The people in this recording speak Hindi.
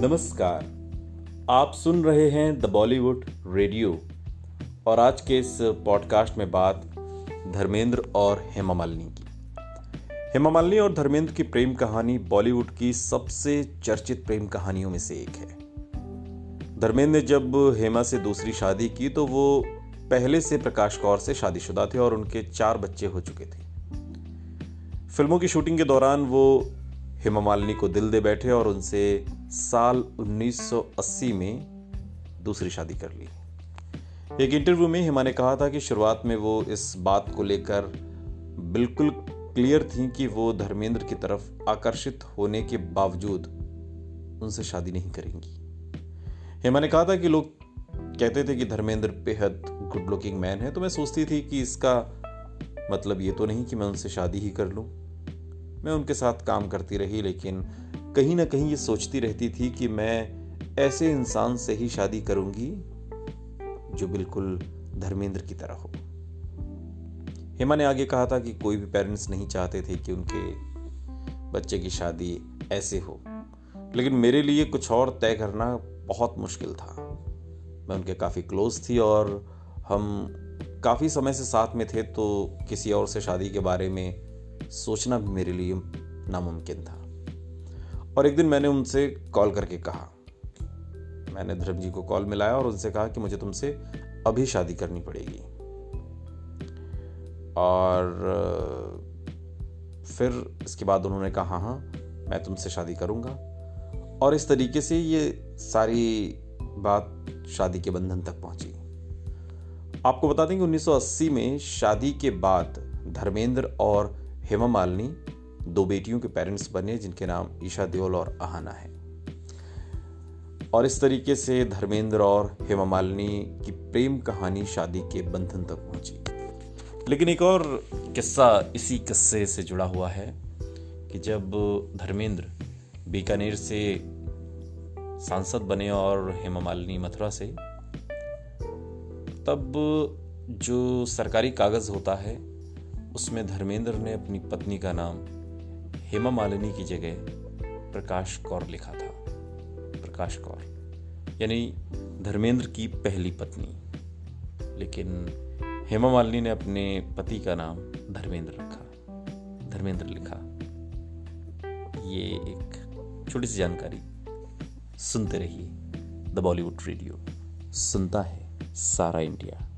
नमस्कार। आप सुन रहे हैं द बॉलीवुड रेडियो और आज के इस पॉडकास्ट में बात धर्मेंद्र और हेमा मालिनी की। हेमा मालिनी और धर्मेंद्र की प्रेम कहानी बॉलीवुड की सबसे चर्चित प्रेम कहानियों में से एक है। धर्मेंद्र ने जब हेमा से दूसरी शादी की तो वो पहले से प्रकाश कौर से शादीशुदा थे और उनके चार बच्चे हो चुके थे। फ़िल्मों की शूटिंग के दौरान वो हेमा मालिनी को दिल दे बैठे और उनसे साल 1980 में दूसरी शादी कर ली। एक इंटरव्यू में हेमा ने कहा था कि शुरुआत में वो इस बात को लेकर बिल्कुल क्लियर थी कि वो धर्मेंद्र की तरफ़ आकर्षित होने के बावजूद उनसे शादी नहीं करेंगी। हेमा ने कहा था कि लोग कहते थे कि धर्मेंद्र बेहद गुड लुकिंग मैन है तो मैं सोचती थी कि इसका मतलब ये तो नहीं कि मैं उनसे शादी ही कर लूँ। मैं उनके साथ काम करती रही, लेकिन कहीं ना कहीं ये सोचती रहती थी कि मैं ऐसे इंसान से ही शादी करूँगी जो बिल्कुल धर्मेंद्र की तरह हो। हेमा ने आगे कहा था कि कोई भी पेरेंट्स नहीं चाहते थे कि उनके बच्चे की शादी ऐसे हो। लेकिन मेरे लिए कुछ और तय करना बहुत मुश्किल था। मैं उनके काफ़ी क्लोज थी और हम काफ़ी समय से साथ में थे तो किसी और से शादी के बारे में सोचना भी मेरे लिए नामुमकिन था। और एक दिन मैंने उनसे कॉल करके कहा। मैंने धर्म जी को कॉल मिलाया और उनसे कहा कि मुझे तुमसे अभी शादी करनी पड़ेगी। और फिर इसके बाद उन्होंने कहा हाँ मैं तुमसे शादी करूँगा। और इस तरीके से ये सारी बात शादी के बंधन तक पहुँची। आपको बता दें कि 1980 में शादी के बाद धर्मेंद्र और हेमा मालिनी, दो बेटियों के पेरेंट्स बने, जिनके नाम ईशा देओल और आहाना है। और इस तरीके से धर्मेंद्र और हेमा मालिनी की प्रेम कहानी शादी के बंधन तक पहुँची। लेकिन एक और किस्सा इसी किस्से से जुड़ा हुआ है कि जब धर्मेंद्र बीकानेर से सांसद बने और हेमा मालिनी मथुरा से, तब जो सरकारी कागज़ होता है उसमें धर्मेंद्र ने अपनी पत्नी का नाम हेमा मालिनी की जगह प्रकाश कौर लिखा था। प्रकाश कौर, यानी धर्मेंद्र की पहली पत्नी। लेकिन हेमा मालिनी ने अपने पति का नाम धर्मेंद्र रखा। धर्मेंद्र लिखा। ये एक छोटी सी जानकारी। सुनते रहिए द बॉलीवुड रेडियो। सुनता है सारा इंडिया।